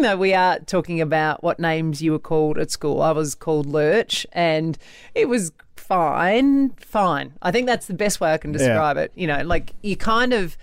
Considering though we are talking about what names you were called at school, I was called Lurch, and it was fine, fine. I think that's the best way I can describe it. You know, like you kind of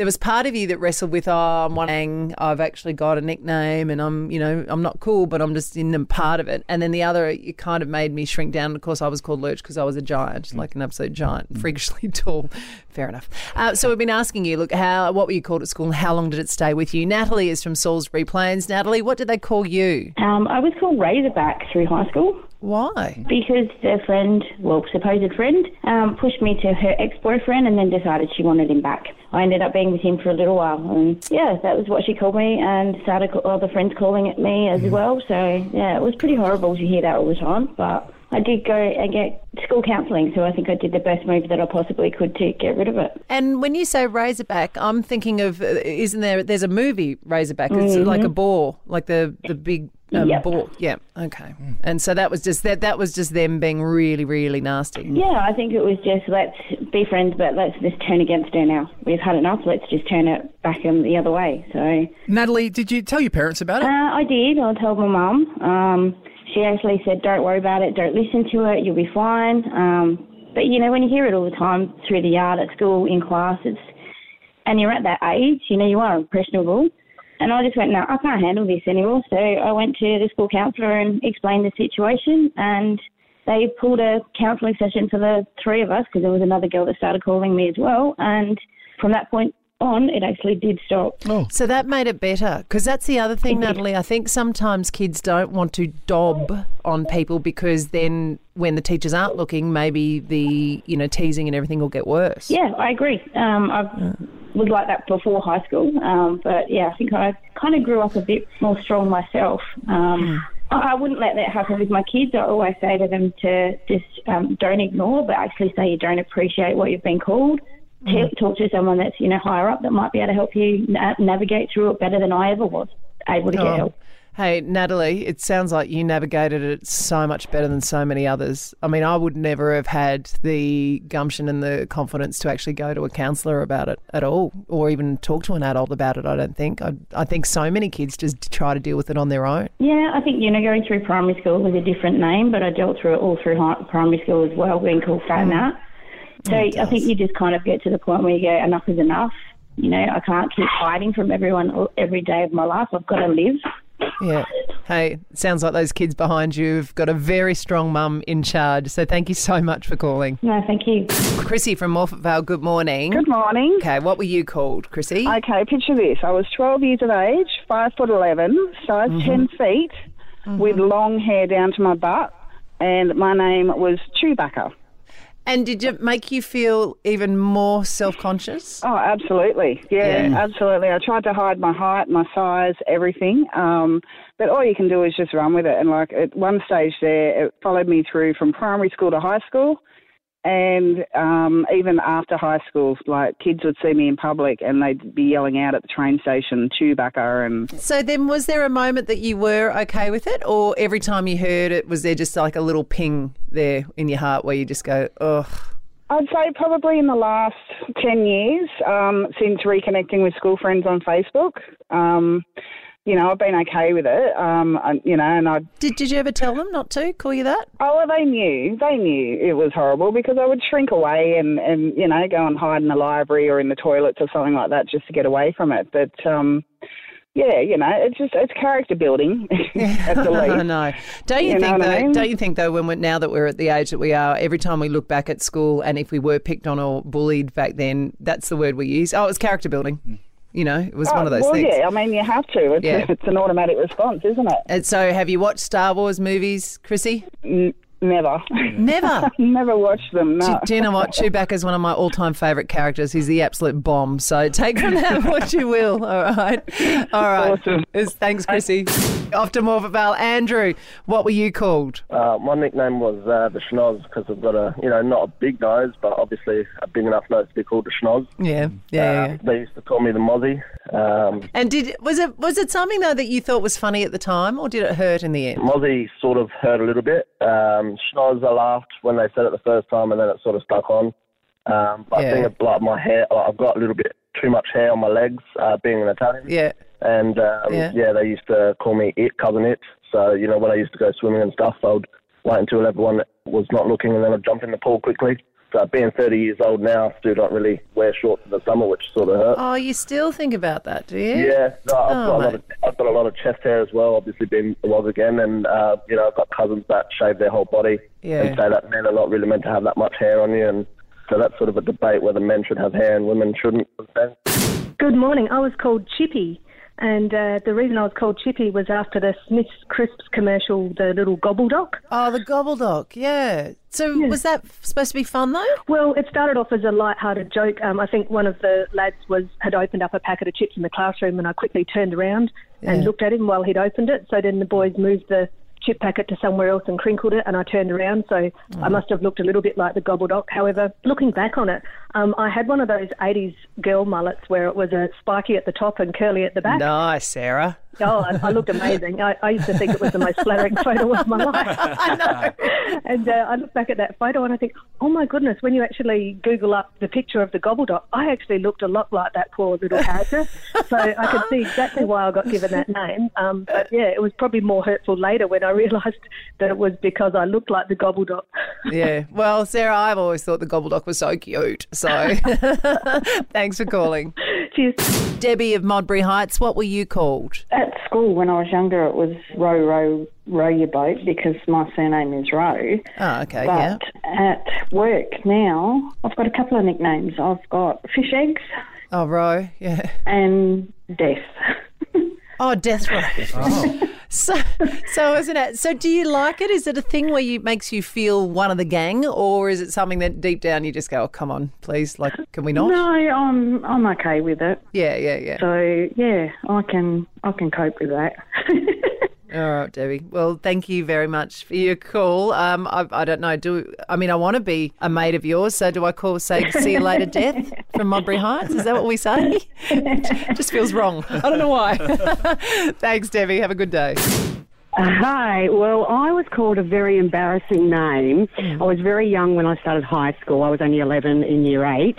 there was part of you that wrestled with, oh, I'm one, I've actually got a nickname and I'm, you know, I'm not cool, but I'm just in a part of it. And then the other, it kind of made me shrink down. Of course, I was called Lurch because I was a giant, like an absolute giant, freakishly tall. Fair enough. Uh, so we've been asking you, look, how, what were you called at school and how long did it stay with you? Natalie is from Salisbury Plains. Natalie, what did they call you? Um, I was called Razorback through high school Why? because a friend, well, supposed friend, um, pushed me to her ex-boyfriend and then decided she wanted him back. I ended up being with him for a little while, and yeah, that was what she called me, and started other friends calling at me as well. So yeah, it was pretty horrible to hear that all the time, but. I did go and get school counselling, so I think I did the best move that I possibly could to get rid of it. And when you say Razorback, I'm thinking of, uh, isn't there, there's a movie, Razorback. It's like a boar, like the, the big um, Yep. boar. Yeah, okay. And so that was just, that, that was just them being really, really nasty. Yeah, I think it was just let's be friends, but let's just turn against her now. We've had enough. Let's just turn it back in the other way. So Natalie, did you tell your parents about uh, it? I did. I told my mum. She actually said, "Don't worry about it. Don't listen to it. You'll be fine." Um, but you know, when you hear it all the time through the yard at school in class, it's and you're at that age, you know, you are impressionable. And I just went, no, I can't handle this anymore. So I went to the school counsellor and explained the situation, and they pulled a counselling session for the three of us because there was another girl that started calling me as well. And from that point on, it actually did stop. So that made it better because that's the other thing, Natalie. I think sometimes kids don't want to dob on people because then when the teachers aren't looking, maybe the you know teasing and everything will get worse. Yeah, I agree. Um, I was like that before high school, um, but yeah, I think I kind of grew up a bit more strong myself. Um, I I wouldn't let that happen with my kids. I always say to them to just um, don't ignore, but actually say you don't appreciate what you've been called. Ta- mm. Talk to someone that's you know higher up that might be able to help you na- navigate through it better than I ever was able to get Oh. help. Hey, Natalie, it sounds like you navigated it so much better than so many others. I mean, I would never have had the gumption and the confidence to actually go to a counsellor about it at all, or even talk to an adult about it. I don't think. I, I think so many kids just try to deal with it on their own. Yeah, I think you know going through primary school was a different name, but I dealt through it all through hi- primary school as well, being called fat mm. Nat. So oh, I think you just kind of get to the point where you go, enough is enough. You know, I can't keep hiding from everyone every day of my life. I've got to live. Yeah. Hey, sounds like those kids behind you have got a very strong mum in charge. So thank you so much for calling. No, thank you. Chrissy from Morphett Vale, good morning. Good morning. Okay, what were you called, Chrissy? Okay, picture this. I was 12 years of age, 5 foot 11, size mm-hmm. 10 feet, with mm-hmm. long hair down to my butt, and my name was Chewbacca. And did it make you feel even more self conscious? Oh, absolutely. Yeah, Yeah. absolutely. I tried to hide my height, my size, everything. Um, but all you can do is just run with it. And like at one stage there, it followed me through from primary school to high school. And um, even after high school, like kids would see me in public and they'd be yelling out at the train station, Chewbacca, and So then, was there a moment that you were okay with it, or every time you heard it, was there just like a little ping there in your heart where you just go, ugh? I'd say probably in the last 10 years, um, since reconnecting with school friends on Facebook, um, you know, I've been okay with it, um, and, you know, and I, Did, did you ever tell them not to call you that? oh, well, they knew, they knew it was horrible because I would shrink away and, and, you know, go and hide in the library or in the toilets or something like that just to get away from it. But, um, yeah, you know, it's just, it's character building at the I know. Don't you, You think though? I mean? Don't you think though? When we're, now that we're at the age that we are, every time we look back at school, and if we were picked on or bullied back then, that's the word we use. Oh, it was character building. You know, it was oh, one of those well, things. yeah, I mean, you have to. It's, Yeah. it's an automatic response, isn't it? And so, have you watched Star Wars movies, Chrissy? N- never. Never. never watched them, no. Do, do you know what? Chewbacca is one of my all-time favourite characters. He's the absolute bomb. So take from that what you will. All right, all right. Awesome. It's- Thanks, Chrissy. Off to Morphett Vale. Andrew, what were you called? Uh, my nickname was uh, the Schnoz because I've got a, you know, not a big nose, but obviously a big enough nose to be called the Schnoz. Yeah, yeah, yeah. Uh, they used to call me the Mozzie. Um, And did was it was it something though that you thought was funny at the time, or did it hurt in the end? Mozzie sort of hurt a little bit. Um, Schnoz, I laughed when they said it the first time, and then it sort of stuck on. Um, but Yeah. I think it, like my hair, like, I've got a little bit too much hair on my legs, uh, being an Italian. Yeah. And um, Yeah. yeah. they used to call me it, cousin it. So you know, when I used to go swimming and stuff, I would wait until everyone was not looking, and then I'd jump in the pool quickly. So being 30 years old now, still don't really wear shorts in the summer, which sort of hurts. Oh, you still think about that, do you? Yeah, no, I've, Oh, got a lot of, I've got a lot of chest hair as well. Obviously, being a was again, and uh, you know, I've got cousins that shave their whole body Yeah. and say that men are not really meant to have that much hair on you, and so that's sort of a debate whether men should have hair and women shouldn't. Good morning. I was called Chippy, and uh, the reason I was called Chippy was after the Smith's Crisps commercial, the little Gobbledok. Oh, the Gobbledok, yeah. So was that supposed to be fun though? Well, it started off as a light-hearted joke. Um, I think one of the lads was had opened up a packet of chips in the classroom, and I quickly turned around and looked at him while he'd opened it. So then the boys moved the chip packet to somewhere else and crinkled it, and I turned around. So I must have looked a little bit like the Gobbledok. However, looking back on it, um, I had one of those '80s girl mullets where it was a spiky at the top and curly at the back. Nice, Sarah. Oh, I, I looked amazing. I, I used to think it was the most flattering photo of my life. I know. And uh, I look back at that photo and I think, oh my goodness, when you actually Google up the picture of the Gobbledok, I actually looked a lot like that poor little character. so I could see exactly why I got given that name. Um, but yeah, it was probably more hurtful later when I realised that it was because I looked like the Gobbledok. Yeah. Well, Sarah, I've always thought the Gobbledok was so cute. So thanks for calling. Cheers. Debbie of Modbury Heights, what were you called? At school, when I was younger, it was row, row, row your boat because my surname is Rowe. Oh, ah, okay, yeah. At work now, I've got a couple of nicknames. I've got fish eggs Oh, Ro, yeah. and death. Oh, Death Row. So, so isn't it? So, do you like it? Is it a thing where you makes you feel one of the gang, or is it something that deep down you just go, "Oh, come on, please, like, can we not?" no, I'm I'm okay with it. Yeah, yeah, yeah. So yeah, I can I can cope with that. All right, Debbie. Well, thank you very much for your call. Um, I, I don't know. Do I mean I want to be a mate of yours? So do I call say see you later, Death from Modbury Heights? Is that what we say? Just feels wrong. I don't know why. Thanks, Debbie. Have a good day. Hi. Well, I was called a very embarrassing name. I was very young when I started high school. I was only 11 in year eight.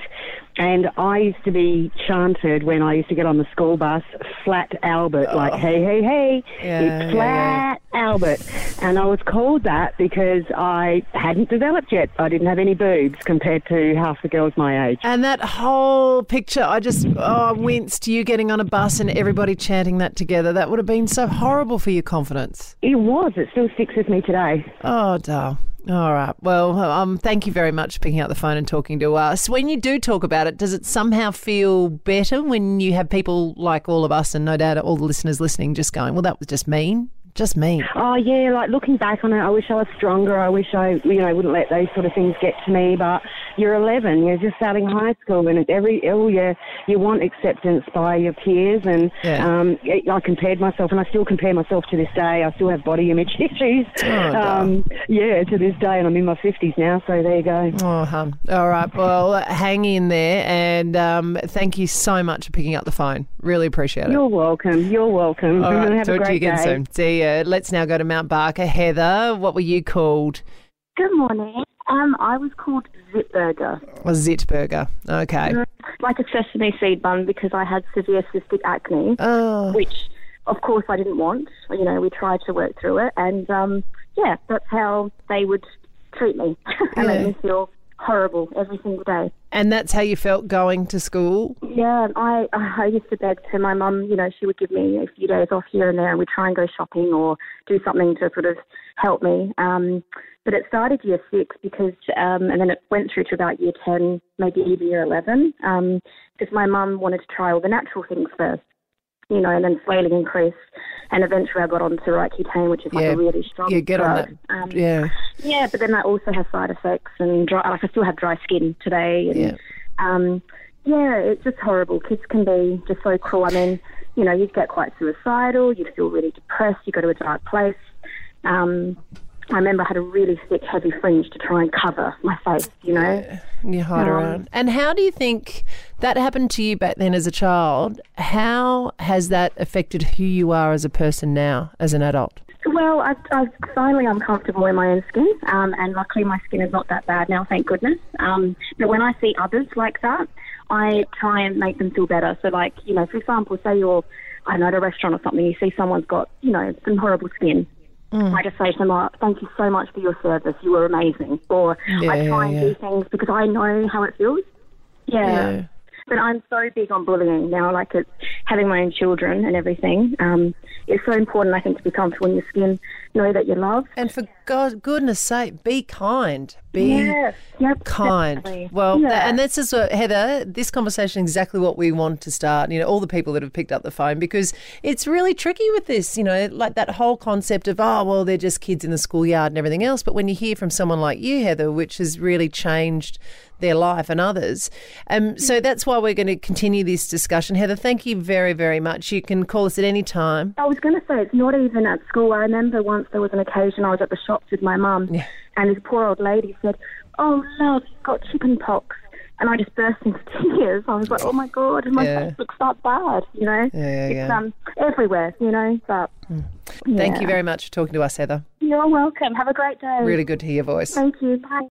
And I used to be chanted when I used to get on the school bus, Flat Albert, oh. like, hey, hey, hey, Yeah, it's yeah, Flat Albert. And I was called that because I hadn't developed yet. I didn't have any boobs compared to half the girls my age. And that whole picture, I just oh, I winced. You getting on a bus and everybody chanting that together. That would have been so horrible for your confidence. It was. It still sticks with me today. Oh, Dale. All right. Well, um, thank you very much for picking up the phone and talking to us. When you do talk about it, does it somehow feel better when you have people like all of us and no doubt all the listeners listening just going, well, that was just mean? Just mean. Oh yeah, like looking back on it, I wish I was stronger. I wish I, you know, wouldn't let those sort of things get to me. But you're 11, you're just starting high school, and it's every oh you you want acceptance by your peers, and Yeah. um, I compared myself, and I still compare myself to this day. I still have body image issues. um, yeah, to this day, and I'm in my 50s now, so there you go. Oh, hum. All right. Well, hang in there. And um, thank you so much for picking up the phone. Really appreciate it. You're welcome. You're welcome. All right. have a Talk to you again day. soon. See ya. Let's now go to Mount Barker. Heather, what were you called? Good morning. Um, I was called Zitburger, A Zitburger. Okay. like a sesame seed bun, because I had severe cystic acne, Oh, which, of course, I didn't want. You know, we tried to work through it, and um, yeah, that's how they would treat me and Yeah. make me feel horrible every single day. and that's how you felt going to school? Yeah, I I used to beg to my mum. You know, she would give me a few days off here and there, and we'd try and go shopping or do something to sort of help me. Um, but it started year six because, um, and then it went through to about year ten, maybe even year eleven, um, because my mum wanted to try all the natural things first. You know, and then slowly increased, and eventually I got onto Roaccutane, which is like Yeah. a really strong Yeah, get on drug. that. Um, Yeah. yeah, but then that also has side effects and dry, like I still have dry skin today. And, Yeah. Um, yeah, it's just horrible. Kids can be just so cruel. I mean, you know, you'd get quite suicidal. You'd feel really depressed. You go to a dark place. Um, I remember I had a really thick, heavy fringe to try and cover my face. You know. And you hide Um, around. And how do you think that happened to you back then as a child? How has that affected who you are as a person now, as an adult? Well, I, I finally I'm comfortable in my own skin, um, and luckily my skin is not that bad now, thank goodness. Um, but when I see others like that, I try and make them feel better. So, like you know, for example, say you're I don't know at a restaurant or something, you see someone's got, you know, some horrible skin. Mm. I just say to them, oh, thank you so much for your service. You were amazing. Or Yeah, I try and yeah. do things because I know how it feels. Yeah. Yeah. But I'm so big on bullying now, like it's having my own children and everything. Um, it's so important, I think, to be comfortable in your skin, know that you're loved. And for God, goodness sake, be kind. Be Yes, yep, kind. definitely. Well, Yeah. and this is what, Heather, this conversation exactly what we want to start. You know, all the people that have picked up the phone because it's really tricky with this, you know, like that whole concept of, oh, well, they're just kids in the schoolyard and everything else. But when you hear from someone like you, Heather, which has really changed their life and others. Um, so that's why we're going to continue this discussion. Heather, thank you very, very very much. You can call us at any time. I was going to say it's not even at school. I remember once there was an occasion I was at the shops with my mum, and this poor old lady said, "Oh, love, you've got chicken pox," and I just burst into tears. I was like, "Oh my god, my Yeah. face looks that bad," you know. Yeah, yeah, it's yeah. um everywhere, you know. But Thank yeah. you very much for talking to us, Heather. You're welcome. Have a great day. Really good to hear your voice. Thank you. Bye.